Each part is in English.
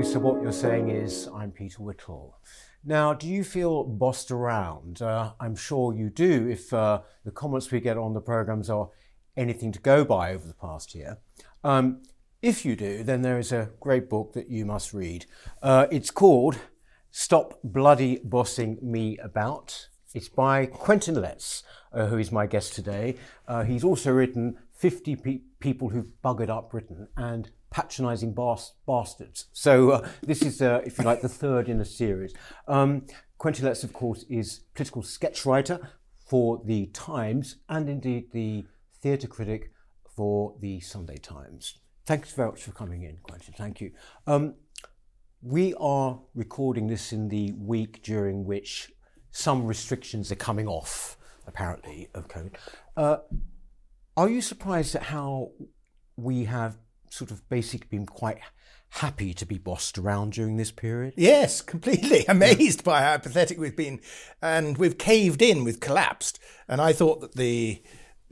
So What You're Saying Is. I'm Peter Whittle. Now, do you feel bossed around? Uh, I'm sure you do if uh, the comments we get on the programmes are anything to go by over the past year. Um, if you do, then there is a great book that you must read. Uh, it's called Stop Bloody Bossing Me About. It's by Quentin Letts, uh, who is my guest today. Uh, he's also written 50 pe- People Who've Buggered Up Britain and patronising bas- bastards. So uh, this is, uh, if you like, the third in a series. Um, Quentin Letts, of course, is political sketch writer for the Times and indeed the theatre critic for the Sunday Times. Thanks very much for coming in, Quentin. Thank you. Um, we are recording this in the week during which some restrictions are coming off, apparently, of COVID. Uh, are you surprised at how we have sort of basically been quite happy to be bossed around during this period? Yes, completely amazed by how pathetic we've been, and we've caved in, we've collapsed. And I thought that the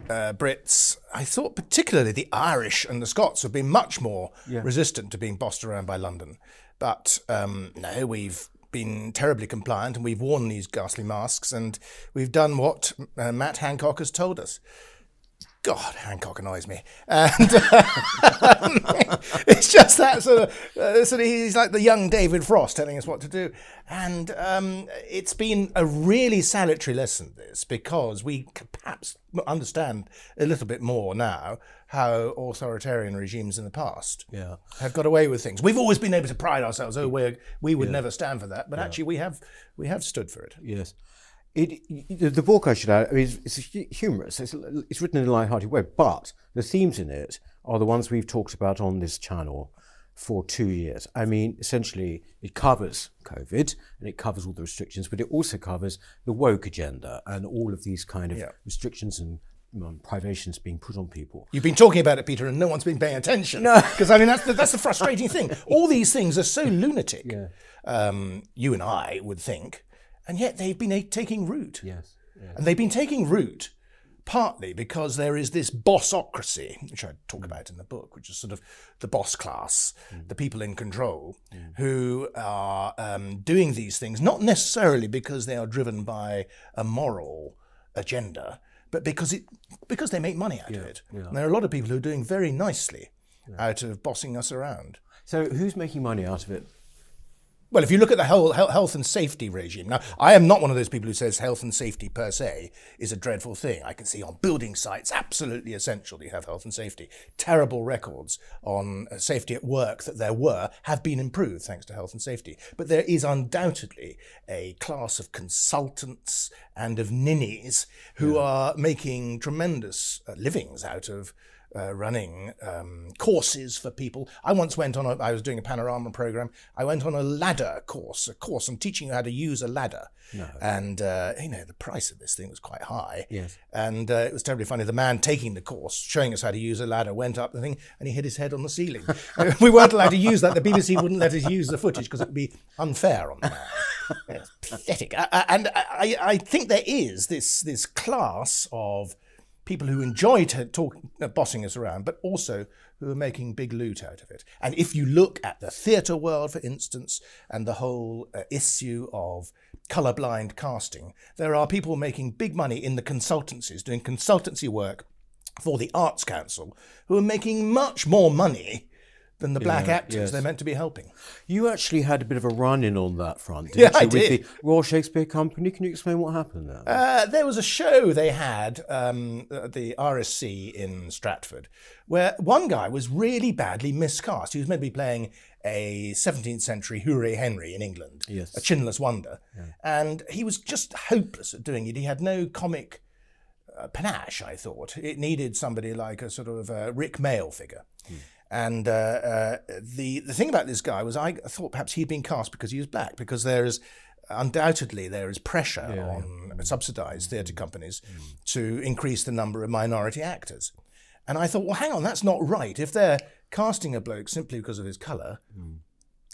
uh, Brits, I thought particularly the Irish and the Scots have been much more Yeah. resistant to being bossed around by London. But um, no, we've been terribly compliant and we've worn these ghastly masks and we've done what uh, Matt Hancock has told us. God, Hancock annoys me, and um, it's just that sort of, uh, sort of. He's like the young David Frost telling us what to do, and um, it's been a really salutary lesson. This because we perhaps understand a little bit more now how authoritarian regimes in the past Yeah. have got away with things. We've always been able to pride ourselves. Oh, we we would never stand for that, but actually we have we have stood for it. Yes. It, the the book I should add, I mean, it's, it's humorous. It's, it's written in a light-hearted way, but the themes in it are the ones we've talked about on this channel for two years. I mean, essentially, it covers COVID and it covers all the restrictions, but it also covers the woke agenda and all of these kind of Yeah. restrictions and um, privations being put on people. You've been talking about it, Peter, and no one's been paying attention. No, because I mean that's the, that's the frustrating thing. All these things are so lunatic. Um, you and I would think, and yet they've been a- taking root. Yes. And they've been taking root partly because there is this bossocracy, which I talk mm. about in the book, which is sort of the boss class, mm. the people in control, mm. who are um, doing these things not necessarily because they are driven by a moral agenda, but because it because they make money out of it. And there are a lot of people who are doing very nicely out of bossing us around. So who's making money out of it? Well, if you look at the whole health and safety regime, now I am not one of those people who says health and safety per se is a dreadful thing. I can see on building sites, absolutely essential that you have health and safety. Terrible records on uh, safety at work that there were have been improved thanks to health and safety. But there is undoubtedly a class of consultants and of ninnies who are making tremendous uh, livings out of uh, running um, courses for people. I once went on a, I was doing a panorama program. I went on a ladder course, a course on teaching you how to use a ladder. No. And, uh, you know, the price of this thing was quite high. Yes. And uh, it was terribly funny. The man taking the course, showing us how to use a ladder, went up the thing and he hit his head on the ceiling. we weren't allowed to use that. The BBC wouldn't let us use the footage because it would be unfair on the man. It's pathetic. I- I- And I, I think there is this, this class of people who enjoy t- talk, uh, bossing us around, but also who are making big loot out of it. And if you look at the theatre world, for instance, and the whole uh, issue of colourblind casting, there are people making big money in the consultancies, doing consultancy work for the Arts Council, who are making much more money than the black Yeah, actors yes. they're meant to be helping. You actually had a bit of a run-in on that front, didn't Yeah, you? I With did. the Royal Shakespeare Company. Can you explain what happened there? Uh, there was a show they had um, at the RSC in Stratford where one guy was really badly miscast. He was meant to be playing a 17th century Hooray Henry in England, Yes. a chinless wonder, and he was just hopeless at doing it. He had no comic uh, panache, I thought. It needed somebody like a sort of uh, Rik Mayall figure. And uh, uh, the the thing about this guy was, I thought perhaps he'd been cast because he was black, because there is undoubtedly there is pressure on subsidised theatre companies to increase the number of minority actors. And I thought, well, hang on, that's not right. If they're casting a bloke simply because of his colour,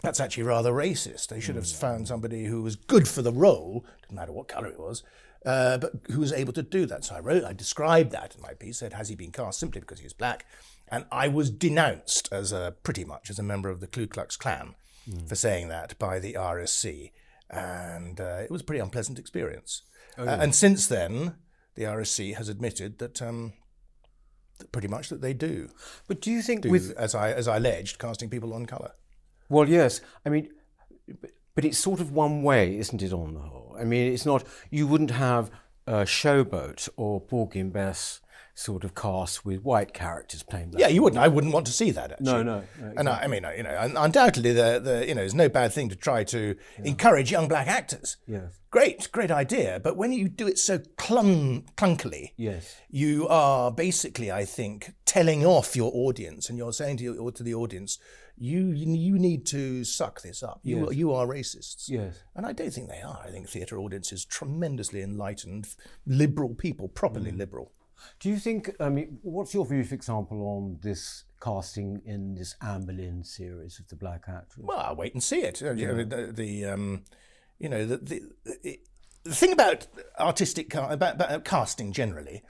that's actually rather racist. They should have found somebody who was good for the role, didn't matter what colour it was, uh, but who was able to do that. So I wrote, I described that in my piece, said, has he been cast simply because he was black? And I was denounced as a, pretty much as a member of the Ku Klux Klan mm. for saying that by the RSC. And uh, it was a pretty unpleasant experience. Oh, yeah. uh, and since then, the RSC has admitted that um, pretty much that they do. But do you think, do, with as I as I alleged, casting people on colour? Well, yes. I mean, but it's sort of one way, isn't it? On the whole, I mean, it's not. You wouldn't have a Showboat or Porgy and Bess sort of cast with white characters playing. Black yeah, you wouldn't. I wouldn't want to see that. Actually. No, no. no exactly. And I, I, mean, you know, undoubtedly, the, the you know, it's no bad thing to try to yeah. encourage young black actors. Yes. Great, great idea. But when you do it so clun- clunkily, yes, you are basically, I think, telling off your audience, and you're saying to your, to the audience, you you need to suck this up. You yes. you are racists. Yes. And I don't think they are. I think theatre audiences tremendously enlightened, liberal people, properly mm. liberal. Do you think, I mean, what's your view, for example, on this casting in this Anne Boleyn series of the black actress? Well, I'll wait and see it. Yeah. the, the um, you know, the, the, the, thing about artistic, about, about, casting generally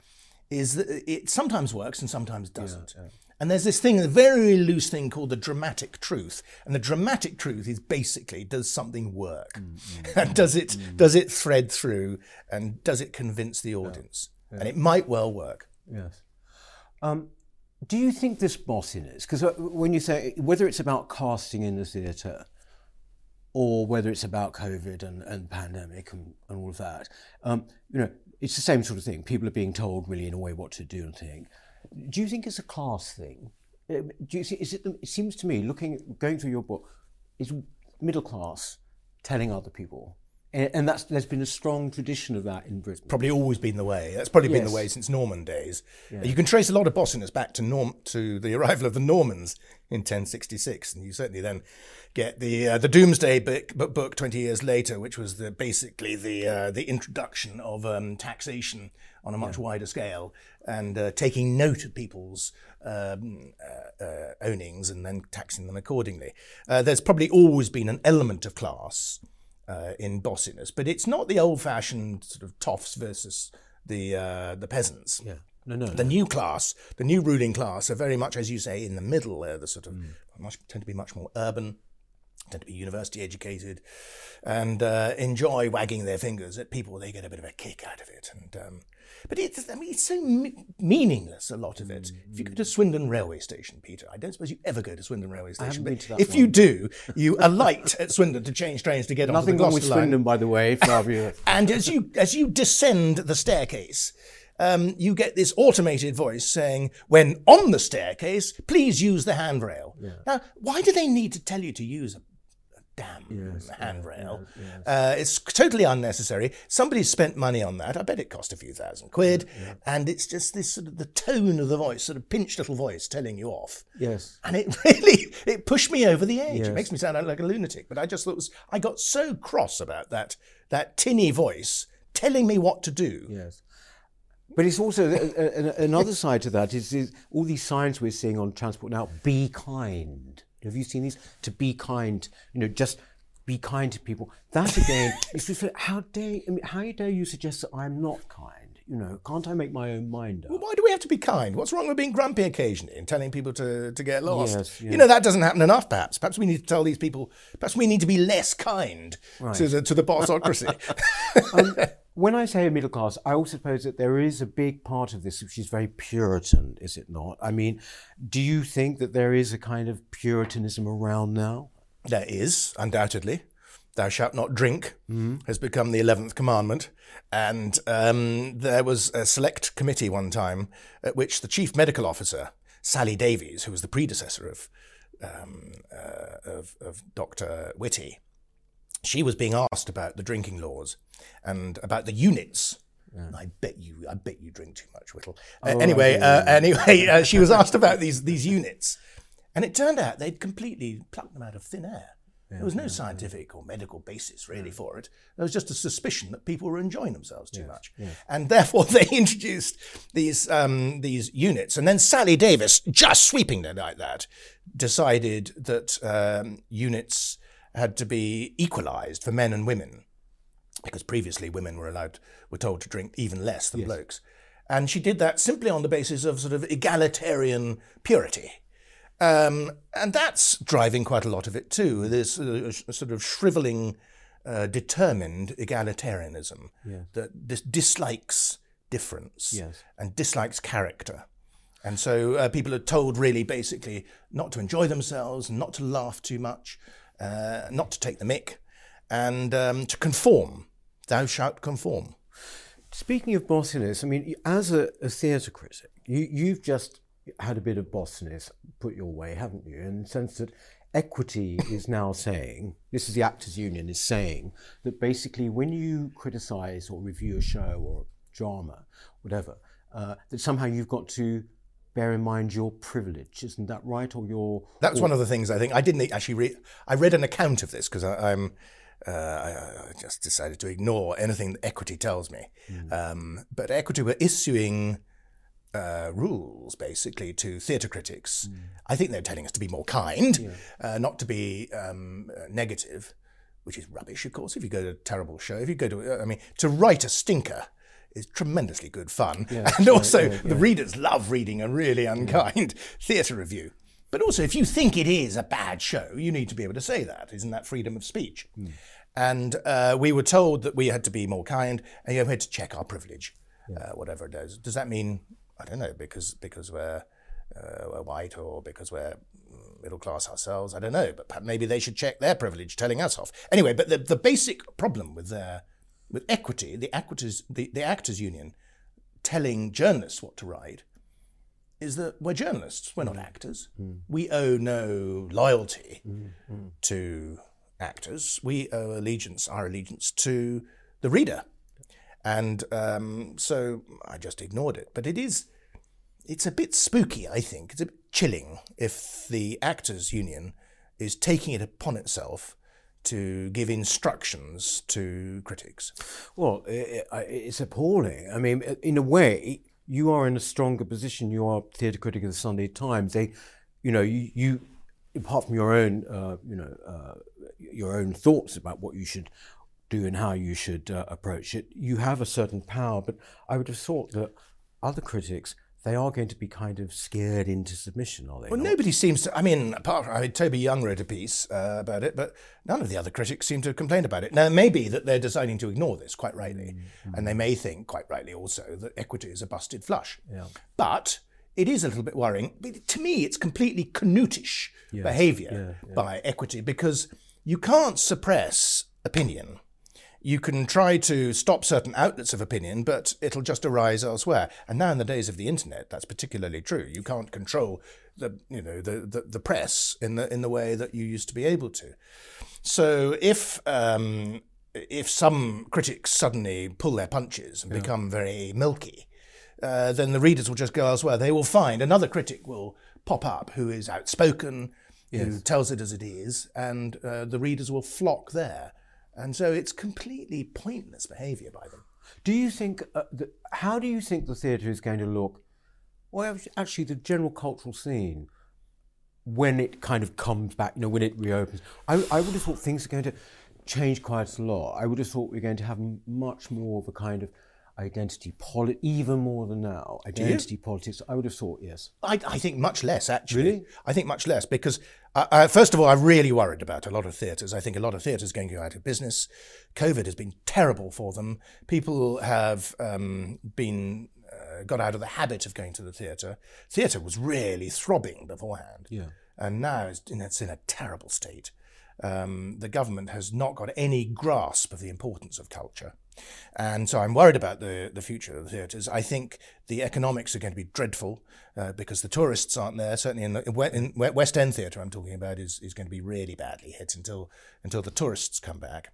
is that it sometimes works and sometimes doesn't. Yeah, yeah. And there's this thing, a very loose thing called the dramatic truth. And the dramatic truth is basically does something work? Mm, mm, and does it mm. does it thread through and does it convince the audience? Yeah. And it might well work. Yes. Um, do you think this bossiness, because uh, when you say whether it's about casting in the theatre or whether it's about COVID and, and pandemic and, and all of that, um, you know, it's the same sort of thing. People are being told really in a way what to do and think. Do you think it's a class thing? Uh, do you see, is it, it seems to me, looking, going through your book, is middle class telling other people and that's there's been a strong tradition of that in Britain. Probably always been the way. That's probably yes. been the way since Norman days. Yeah. You can trace a lot of bossiness back to Norm to the arrival of the Normans in 1066, and you certainly then get the uh, the Domesday book, book 20 years later, which was the basically the uh, the introduction of um, taxation on a much yeah. wider scale and uh, taking note of people's um, uh, uh, ownings and then taxing them accordingly. Uh, there's probably always been an element of class uh, in bossiness, but it's not the old-fashioned sort of toffs versus the uh, the peasants. Yeah. No, no, the no. new class, the new ruling class, are very much, as you say, in the middle. They're the sort of mm. much, tend to be much more urban, tend to be university educated, and uh, enjoy wagging their fingers at people. They get a bit of a kick out of it, and um, but it's, I mean, it's so me- meaningless, a lot of it. Mm-hmm. If you go to Swindon railway station, Peter, I don't suppose you ever go to Swindon railway station. but if one. you do, you alight at Swindon to change trains to get on Nothing wrong with line. Swindon, by the way, Flavia. and as you as you descend the staircase, um, you get this automated voice saying, when on the staircase, please use the handrail. Yeah. Now, why do they need to tell you to use a damn yes, handrail. Yes, yes. Uh, it's totally unnecessary. Somebody spent money on that. I bet it cost a few thousand quid. Yeah, yeah. And it's just this sort of the tone of the voice, sort of pinched little voice telling you off. Yes. And it really, it pushed me over the edge. It makes me sound like a lunatic. But I just thought was, I got so cross about that, that tinny voice telling me what to do. Yes. But it's also another side to that is, is all these signs we're seeing on transport now. Be kind. Have you seen these? To be kind, you know, just be kind to people. That again is just how dare I mean, how dare you suggest that I'm not kind? You know, can't I make my own mind up? Well, why do we have to be kind? What's wrong with being grumpy occasionally and telling people to, to get lost? Yes, yes. You know, that doesn't happen enough, perhaps. Perhaps we need to tell these people, perhaps we need to be less kind right. to the to the bossocracy. um, when I say middle class, I also suppose that there is a big part of this which is very Puritan, is it not? I mean, do you think that there is a kind of Puritanism around now? There is, undoubtedly. Thou shalt not drink mm-hmm. has become the 11th commandment. And um, there was a select committee one time at which the chief medical officer, Sally Davies, who was the predecessor of, um, uh, of, of Dr. Whitty, she was being asked about the drinking laws and about the units. Yeah. I bet you, I bet you drink too much, Whittle. Uh, oh, uh, anyway, uh, anyway, uh, she was asked about these these units, and it turned out they'd completely plucked them out of thin air. Yeah, there was no yeah, scientific or medical basis really for it. There was just a suspicion that people were enjoying themselves too yes, much, yes. and therefore they introduced these um, these units. And then Sally Davies, just sweeping it like that, decided that um, units had to be equalized for men and women. because previously women were allowed were told to drink even less than blokes, and she did that simply on the basis of sort of egalitarian purity. Um, and that's driving quite a lot of it too. This uh, sort of shriveling, uh, determined egalitarianism that dis- dislikes difference Yes. and dislikes character. And so uh, people are told really basically not to enjoy themselves, not to laugh too much, uh, not to take the mick, and um, to conform. Thou shalt conform. Speaking of bossiness, I mean, as a, a theatre critic, you, you've just had a bit of bossiness put your way, haven't you? In the sense that Equity is now saying, this is the Actors Union is saying, that basically when you criticise or review a show or a drama, whatever, uh, that somehow you've got to bear in mind your privilege, isn't that right? Or your That was one of the things I think I didn't actually read. I read an account of this because I'm. Uh, I, I just decided to ignore anything that Equity tells me. Um, but Equity were issuing uh, rules basically to theatre critics. I think they're telling us to be more kind, uh, not to be um, uh, negative, which is rubbish, of course. If you go to a terrible show, if you go to, I mean, to write a stinker is tremendously good fun, and also the readers love reading a really unkind theatre review. But also, if you think it is a bad show, you need to be able to say that. Isn't that freedom of speech? And uh, we were told that we had to be more kind, and you had to check our privilege, uh, whatever it is. Does that mean I don't know because because we're uh, we're white or because we're mm, middle class ourselves? I don't know, but maybe they should check their privilege, telling us off. Anyway, but the, the basic problem with their with equity, the actors the, the actors union telling journalists what to write is that we're journalists, we're not mm. actors. Mm. We owe no loyalty mm, to actors. We owe allegiance, our allegiance to the reader. And um, so I just ignored it. But it is, it's a bit spooky, I think. It's a bit chilling if the actors union is taking it upon itself to give instructions to critics. Well, i i it's appalling. I mean, in a way, you are in a stronger position. You are theatre critic of the Sunday Times. They, you know, you, you apart from your own, uh, you know, uh, your own thoughts about what you should do and how you should uh, approach it, you have a certain power. But I would have thought that other critics, they are going to be kind of scared into submission, are they? Well, not? nobody seems to. I mean, apart from I mean, Toby Young wrote a piece uh, about it, but none of the other critics seem to have complained about it. Now, it may be that they're deciding to ignore this quite rightly, and they may think quite rightly also that equity is a busted flush. Yeah. But it is a little bit worrying. But to me, it's completely canutish behaviour by equity because you can't suppress opinion. You can try to stop certain outlets of opinion, but it'll just arise elsewhere. And now, in the days of the internet, that's particularly true. You can't control the, you know, the, the, the press in the in the way that you used to be able to. So if um, if some critics suddenly pull their punches and become very milky, uh, then the readers will just go elsewhere. They will find another critic will pop up who is outspoken, who tells it as it is, and uh, the readers will flock there. And so it's completely pointless behaviour by them. Do you think, uh, the, how do you think the theatre is going to look, well, actually, the general cultural scene, when it kind of comes back, you know, when it reopens? I, I would have thought things are going to change quite a lot. I would have thought we're going to have much more of a kind of identity politics, even more than now. Identity politics, I would have thought, yes. I, I think much less, actually. Really? I think much less because, uh, uh, first of all, I'm really worried about a lot of theatres. I think a lot of theatres are going to go out of business. COVID has been terrible for them. People have um, been uh, got out of the habit of going to the theatre. Theatre was really throbbing beforehand, Yeah. and now it's in, it's in a terrible state. Um, the government has not got any grasp of the importance of culture. And so I'm worried about the, the future of the theatres. I think the economics are going to be dreadful uh, because the tourists aren't there. Certainly in, the, in We- in We- West End theatre, I'm talking about, is, is going to be really badly hit until, until the tourists come back.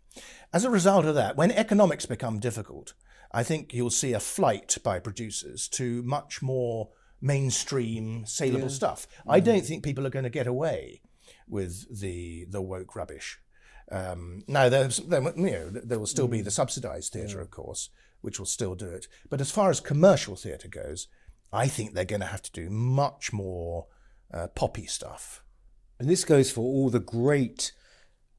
As a result of that, when economics become difficult, I think you'll see a flight by producers to much more mainstream, saleable stuff. I don't think people are going to get away with the the woke rubbish. Um, now, there's, there, you know, there will still be the subsidised theatre, of course, which will still do it. But as far as commercial theatre goes, I think they're going to have to do much more uh, poppy stuff. And this goes for all the great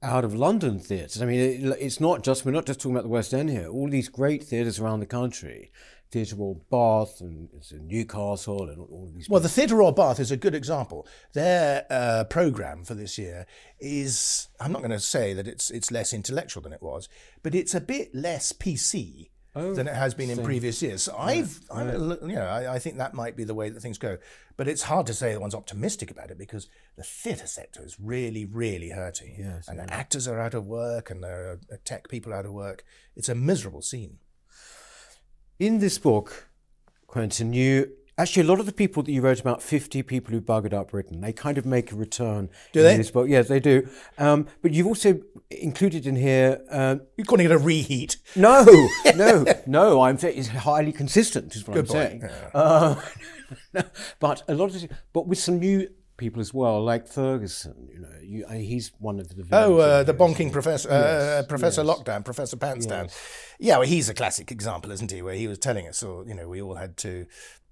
out of London theatres. I mean, it, it's not just, we're not just talking about the West End here. All these great theatres around the country, Theatre Royal Bath and it's in Newcastle and all these. Well, the Theatre Royal Bath is a good example. Their uh, programme for this year is, I'm not going to say that it's, it's less intellectual than it was, but it's a bit less PC than it has been in previous years. So I've, I'm, a you know, I, I think that might be the way that things go. But it's hard to say that one's optimistic about it because the theatre sector is really, really hurting. Yes, and the actors are out of work and the uh, tech people out of work. It's a miserable scene. In this book, Quentin, you actually a lot of the people that you wrote about, fifty people who buggered up Britain, they kind of make a return. Do in they? This book, yes, they do. Um, but you've also included in here. Um, You're calling it a reheat. no, no, no. I'm saying it's highly consistent. Is what I'm point, saying. Uh, but a lot of, this- but with some new people as well, like Ferguson. You know, you, I, he's one of the. Oh, uh, the bonking professor, uh, Professor Lockdown, Professor Pantsdown. Yeah, well, he's a classic example, isn't he? Where he was telling us, or you know, we all had to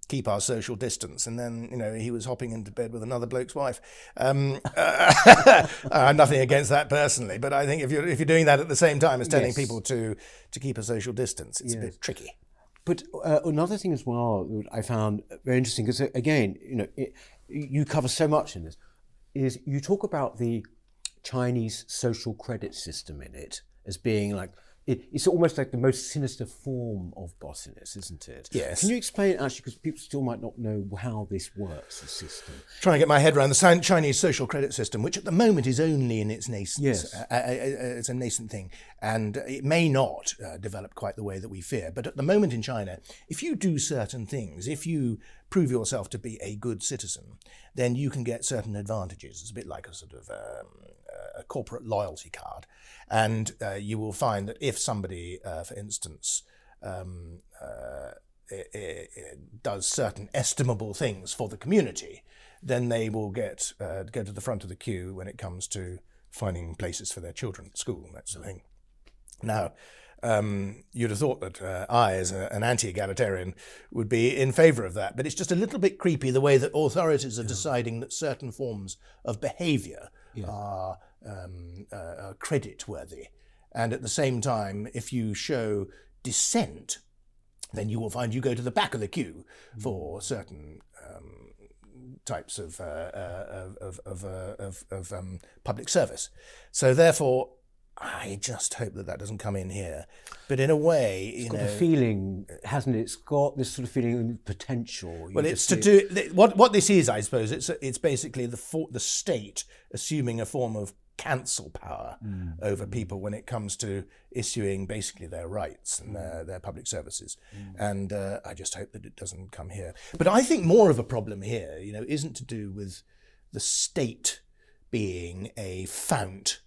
keep our social distance, and then you know he was hopping into bed with another bloke's wife. Um, uh, have nothing against that personally, but I think if you're if you're doing that at the same time as telling Yes. people to to keep a social distance, it's a bit tricky. But uh, another thing as well that I found very interesting because again, you know, it, you cover so much in this is you talk about the Chinese social credit system in it as being like it, it's almost like the most sinister form of bossiness, isn't it? Yes. Can you explain actually because people still might not know how this works, the system? trying to get my head around the Chinese social credit system, which at the moment is only in its nascent. Yes. Uh, uh, uh, it's a nascent thing, and it may not uh, develop quite the way that we fear. But at the moment in China, if you do certain things, if you prove yourself to be a good citizen, then you can get certain advantages. It's a bit like a sort of um, a corporate loyalty card, and uh, you will find that if somebody, uh, for instance, um, uh, i- i- i- does certain estimable things for the community, then they will get uh, go to the front of the queue when it comes to finding places for their children at school, that sort of thing. Now, um, you'd have thought that uh, I, as a, an anti-egalitarian, would be in favour of that, but it's just a little bit creepy the way that authorities are deciding that certain forms of behaviour are um, uh, uh, credit-worthy, and at the same time, if you show dissent, then you will find you go to the back of the queue for certain um, types of uh, uh, of of, uh, of, of um, public service. So therefore, I just hope that that doesn't come in here. But in a way, you Got know, a feeling, hasn't it? It's got this sort of feeling of potential. Well, it's to do what what this is, I suppose. It's it's basically the for, the state assuming a form of cancel power Mm. over people when it comes to issuing basically their rights and their, their public services. Mm. And uh, I just hope that it doesn't come here. But I think more of a problem here, you know, isn't to do with the state being a fount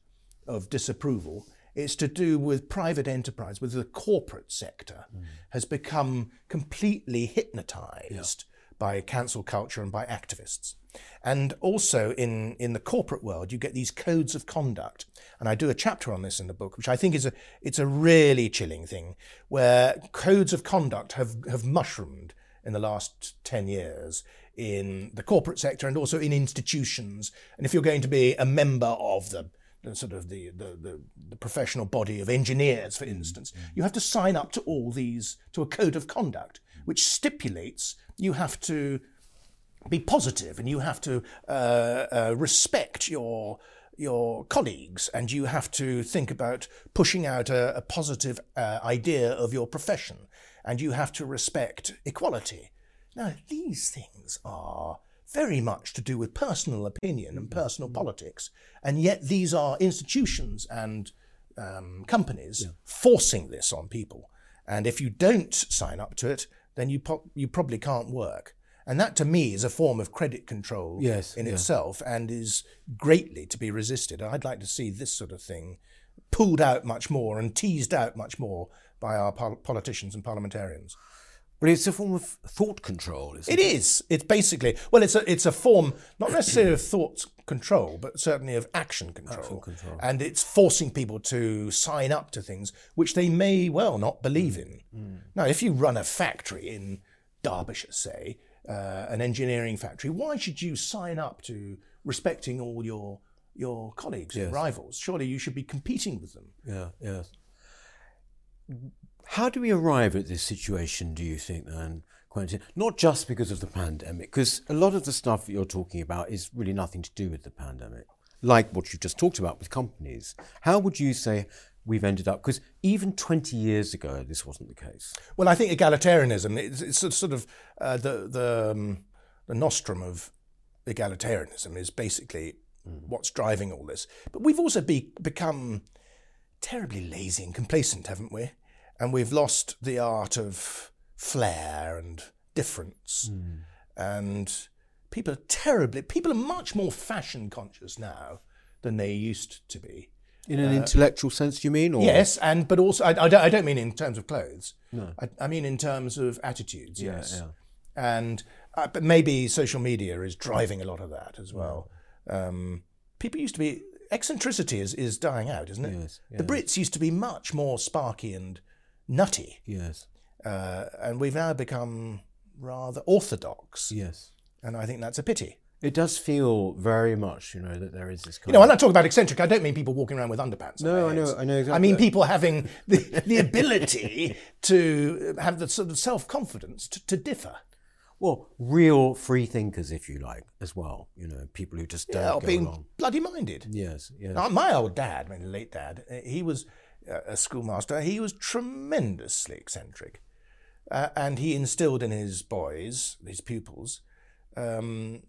of disapproval. It's to do with private enterprise, with the corporate sector, has become completely hypnotized by cancel culture and by activists. And also in, in the corporate world, you get these codes of conduct. And I do a chapter on this in the book, which I think is a it's a really chilling thing, where codes of conduct have, have mushroomed in the last 10 years in the corporate sector and also in institutions. And if you're going to be a member of the, the sort of the, the, the, the professional body of engineers, for mm-hmm. instance, you have to sign up to all these, to a code of conduct, which stipulates you have to be positive and you have to uh, uh, respect your your colleagues and you have to think about pushing out a, a positive uh, idea of your profession and you have to respect equality. Now, these things are very much to do with personal opinion and personal politics, and yet these are institutions and um, companies forcing this on people. And if you don't sign up to it, then you po- you probably can't work. And that to me is a form of credit control Yes, in yeah. itself and is greatly to be resisted. And I'd like to see this sort of thing pulled out much more and teased out much more by our pol- politicians and parliamentarians. But it's a form of thought control, isn't It is. It's basically well, it's a it's a form not necessarily of thought control, but certainly of action control. Action control. And it's forcing people to sign up to things which they may well not believe in. Mm. Now, if you run a factory in Derbyshire, say, uh, an engineering factory, why should you sign up to respecting all your your colleagues, Yes. your rivals. Surely you should be competing with them. Yeah, yes. How do we arrive at this situation, do you think, then, Quentin? Not just because of the pandemic, because a lot of the stuff that you're talking about is really nothing to do with the pandemic, like what you've just talked about with companies. How would you say we've ended up? Because even 20 years ago, this wasn't the case. Well, I think egalitarianism it's, it's sort- of uh, the the um, the nostrum of egalitarianism is basically what's driving all this. But we've also be, become terribly lazy and complacent, haven't we? And we've lost the art of flair and difference. And people are terribly people are much more fashion conscious now than they used to be. In an intellectual sense, you mean? Or? Yes, and but also I, I, don't, I don't mean in terms of clothes. No, I, I mean in terms of attitudes. Yeah, yes, yeah. and uh, but maybe social media is driving a lot of that as well. Um, people used to be eccentricity is, is dying out, isn't it? Yes, The Brits used to be much more sparky and nutty, Yes, uh, and we've now become rather orthodox, yes. and I think that's a pity. It does feel very much, you know, that there is this kind You know, when I talk about eccentric, I don't mean people walking around with underpants. No, I know-. I know exactly I mean people having the, the ability to have the sort of self confidence to, to differ. Well, real free thinkers, if you like, as well. You know, people who just don't Yeah, being along. bloody minded. Yes, yes. Now, my old dad, my late dad, uh, he was a schoolmaster. He was tremendously eccentric, uh, and he instilled in his boys, his pupils, um,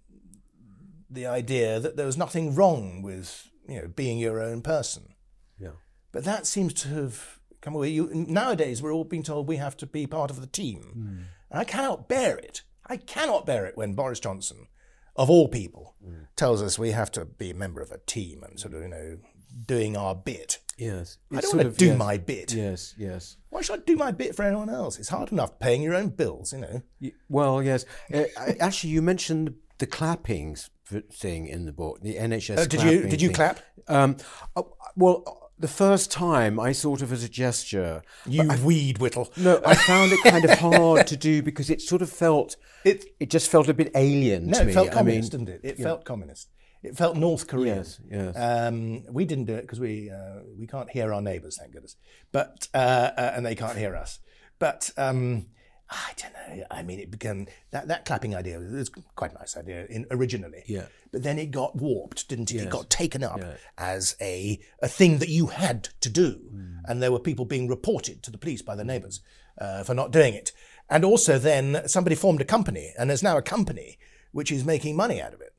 the idea that there was nothing wrong with you know being your own person. yeah. But that seems to have come away. You, nowadays, we're all being told we have to be part of the team. Hmm. And I cannot bear it. I cannot bear it when Boris Johnson, of all people, Hmm. tells us we have to be a member of a team and sort of, you know, doing our bit. Yes. I don't want of- to do yes, my bit. Yes, yes. Why should I do my bit for anyone else? It's hard enough paying your own bills, you know. Well, yes. Uh, actually, you mentioned the clapping s- f- thing in the book, the NHS. Uh, did you did you thing. clap? Um, uh, well, uh, the first time I sort of as a gesture. You weed whittle. No, I found it kind of hard to do because it sort of felt It it just felt a bit alien no, to it me. felt I communist, mean, didn't it? It felt communist. It felt North Korean. yes, yes. Um, we didn't do it because we uh, we can't hear our neighbours, thank goodness. But uh, uh, and they can't hear us. But um, I don't know. I mean, it began that that clapping idea was quite a nice idea in, originally. Yeah. But then it got warped, didn't it? It got taken up Yeah. as a a thing that you had to do, Hmm. and there were people being reported to the police by their neighbours uh, for not doing it. And also, then somebody formed a company, and there's now a company which is making money out of it.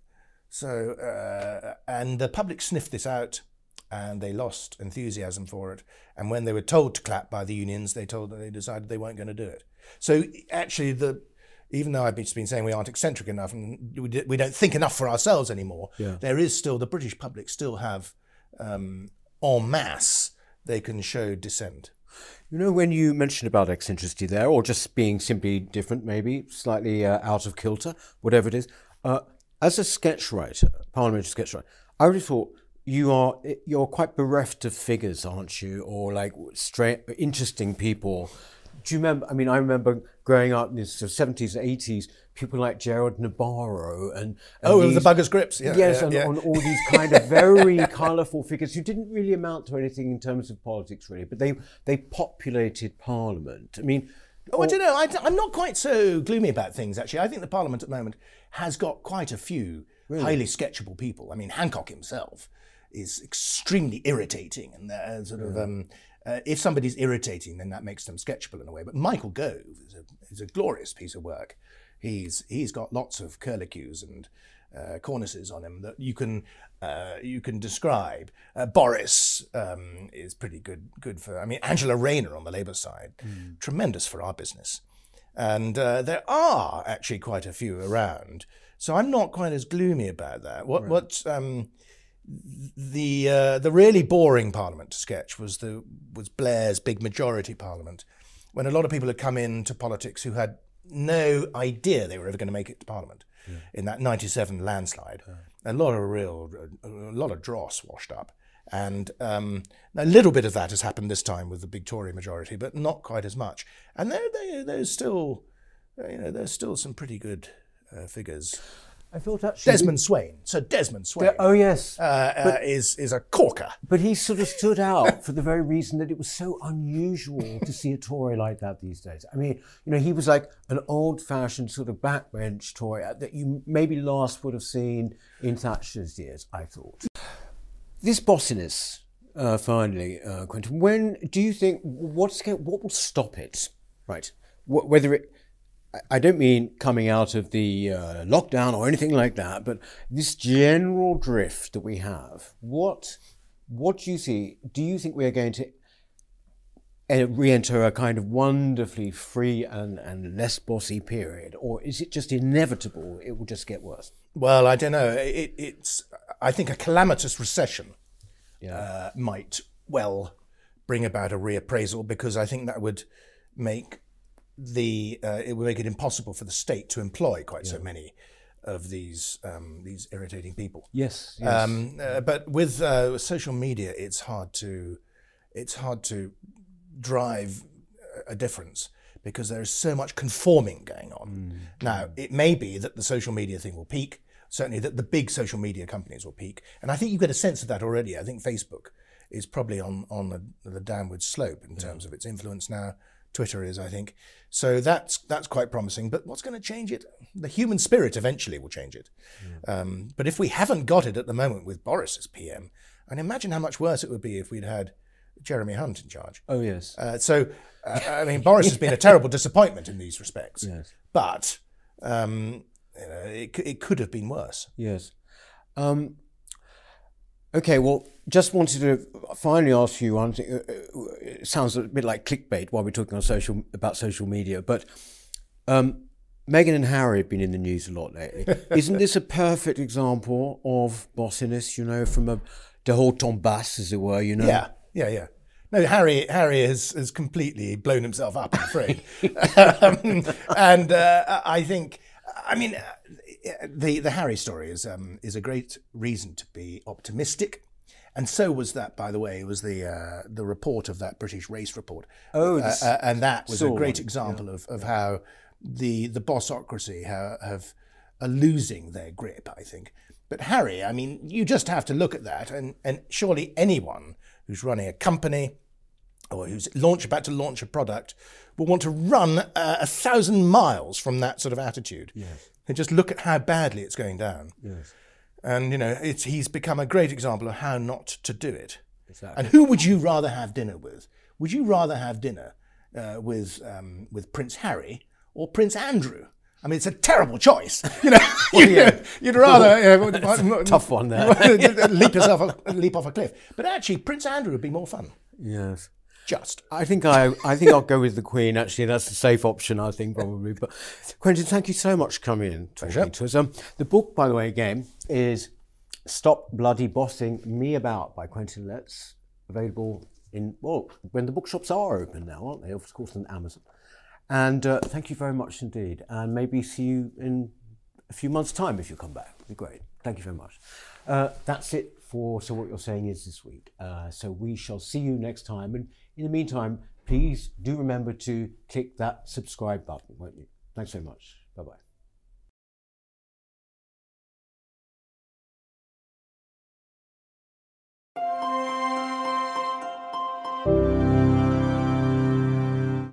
So, uh, and the public sniffed this out and they lost enthusiasm for it. And when they were told to clap by the unions, they told they decided they weren't going to do it. So actually, the even though I've been been saying we aren't eccentric enough and we, d- we don't think enough for ourselves anymore, Yeah. there is still the British public still have um, en masse they can show dissent. You know, when you mentioned about eccentricity there, or just being simply different, maybe slightly uh, out of kilter, whatever it is, uh, as a sketch writer, parliamentary sketch writer, I really thought you are you're quite bereft of figures, aren't you, or like straight, interesting people. Do you remember? I mean, I remember growing up in the seventies and eighties, people like Gerald Nabarro and, and Oh, of the Buggers Grips, yeah, yes, yeah, and yeah. on all these kind of very colourful figures who didn't really amount to anything in terms of politics, really, but they they populated Parliament. I mean, Oh, I don't know. I, am not quite so gloomy about things, actually. I think the Parliament at the moment has got quite a few highly sketchable people. I mean, Hancock himself is extremely irritating. And uh, sort of, um, uh, if somebody's irritating, then that makes them sketchable in a way. But Michael Gove is a, is a glorious piece of work. He's, he's got lots of curlicues and uh, cornices on him that you can uh, you can describe. Uh, Boris um, is pretty good good for. I mean, Angela Rayner on the Labour side, tremendous for our business, and uh, there are actually quite a few around. So I'm not quite as gloomy about that. What what um, the uh, the really boring Parliament to sketch was the was Blair's big majority Parliament, when a lot of people had come into politics who had no idea they were ever going to make it to Parliament in that '97 landslide. A lot of real, a lot of dross washed up, and um, a little bit of that has happened this time with the big Tory majority, but not quite as much. And there, there there's still, you know, there's still some pretty good uh, figures. I thought actually Desmond Swayne. So Desmond Swayne oh yes, uh, uh, is is a corker. but he sort of stood out for the very reason that it was so unusual to see a Tory like that these days. I mean, you know, he was like an old-fashioned sort of backbench Tory that you maybe last would have seen in Thatcher's years. I thought this bossiness. Uh, finally, uh, Quentin, when do you think what's what will stop it? Right, Wh- whether it I- don't mean coming out of the uh, lockdown or anything like that, but this general drift that we have. What, what do you see? Do you think we are going to uh, re-enter a kind of wonderfully free and, and less bossy period, or is it just inevitable? It will just get worse. Well, I don't know. It, it's I think a calamitous recession Yeah. uh, might well bring about a reappraisal because I think that would make the uh, it would make it impossible for the state to employ quite so many of these um, these irritating people. yes. yes. Um, uh, but with uh, social media, it's hard to it's hard to drive a difference because there is so much conforming going on. Now, it may be that the social media thing will peak. Certainly, that the big social media companies will peak, and I think you get a sense of that already. I think Facebook is probably on on the, the downward slope in terms of its influence now. Twitter is, I think. So that's that's quite promising. But what's going to change it? The human spirit eventually will change it. Um, but if we haven't got it at the moment with Boris as PM, and imagine how much worse it would be if we'd had Jeremy Hunt in charge. oh yes. Uh, so, uh, I mean, Boris has been a terrible disappointment in these respects. Yes. But um, you know, it, it could have been worse. Yes. Um, okay, well, just wanted to finally ask you one thing. Uh, uh, It sounds a bit like clickbait while we're talking on social about social media, but um, Meghan and Harry have been in the news a lot lately. Isn't this a perfect example of bossiness? You know, from a de haut en bas, as it were. You know. Yeah, yeah, yeah. No, Harry Harry has, has completely blown himself up, I'm afraid. um, and uh, I think, I mean, the the Harry story is um, is a great reason to be optimistic. And so was that, by the way, was the uh, the report of that British race report. Oh, Uh, uh, and that was a great example of, of how the the bossocracy ha- have are losing their grip. I think. But Harry, I mean, you just have to look at that, and and surely anyone who's running a company or who's launch about to launch a product will want to run uh, a thousand miles from that sort of attitude. Yes. And just look at how badly it's going down. Yes. And you know, it's he's become a great example of how not to do it. Exactly. And who would you rather have dinner with? Would you rather have dinner uh, with um, with Prince Harry or Prince Andrew? I mean, it's a terrible choice. You know, you, yeah. would rather uh, tough one there. leap yourself a, leap off a cliff. But actually, Prince Andrew would be more fun. Yes. Just. I think I, I think I'll go with the Queen. Actually, that's the safe option. I think probably. But Quentin, thank you so much for coming in, talking Pleasure. to us. Um, the book, by the way, again is "Stop Bloody Bossing Me About" by Quentin Letts. Available in well, when the bookshops are open now, aren't they? Of course, on Amazon. And uh, thank you very much indeed. And maybe see you in a few months' time if you come back. It'd be great. Thank you very much. Uh, that's it for So What You're Saying Is this week. Uh, so we shall see you next time. And in the meantime, please do remember to click that subscribe button, won't you? Thanks so much. Bye bye.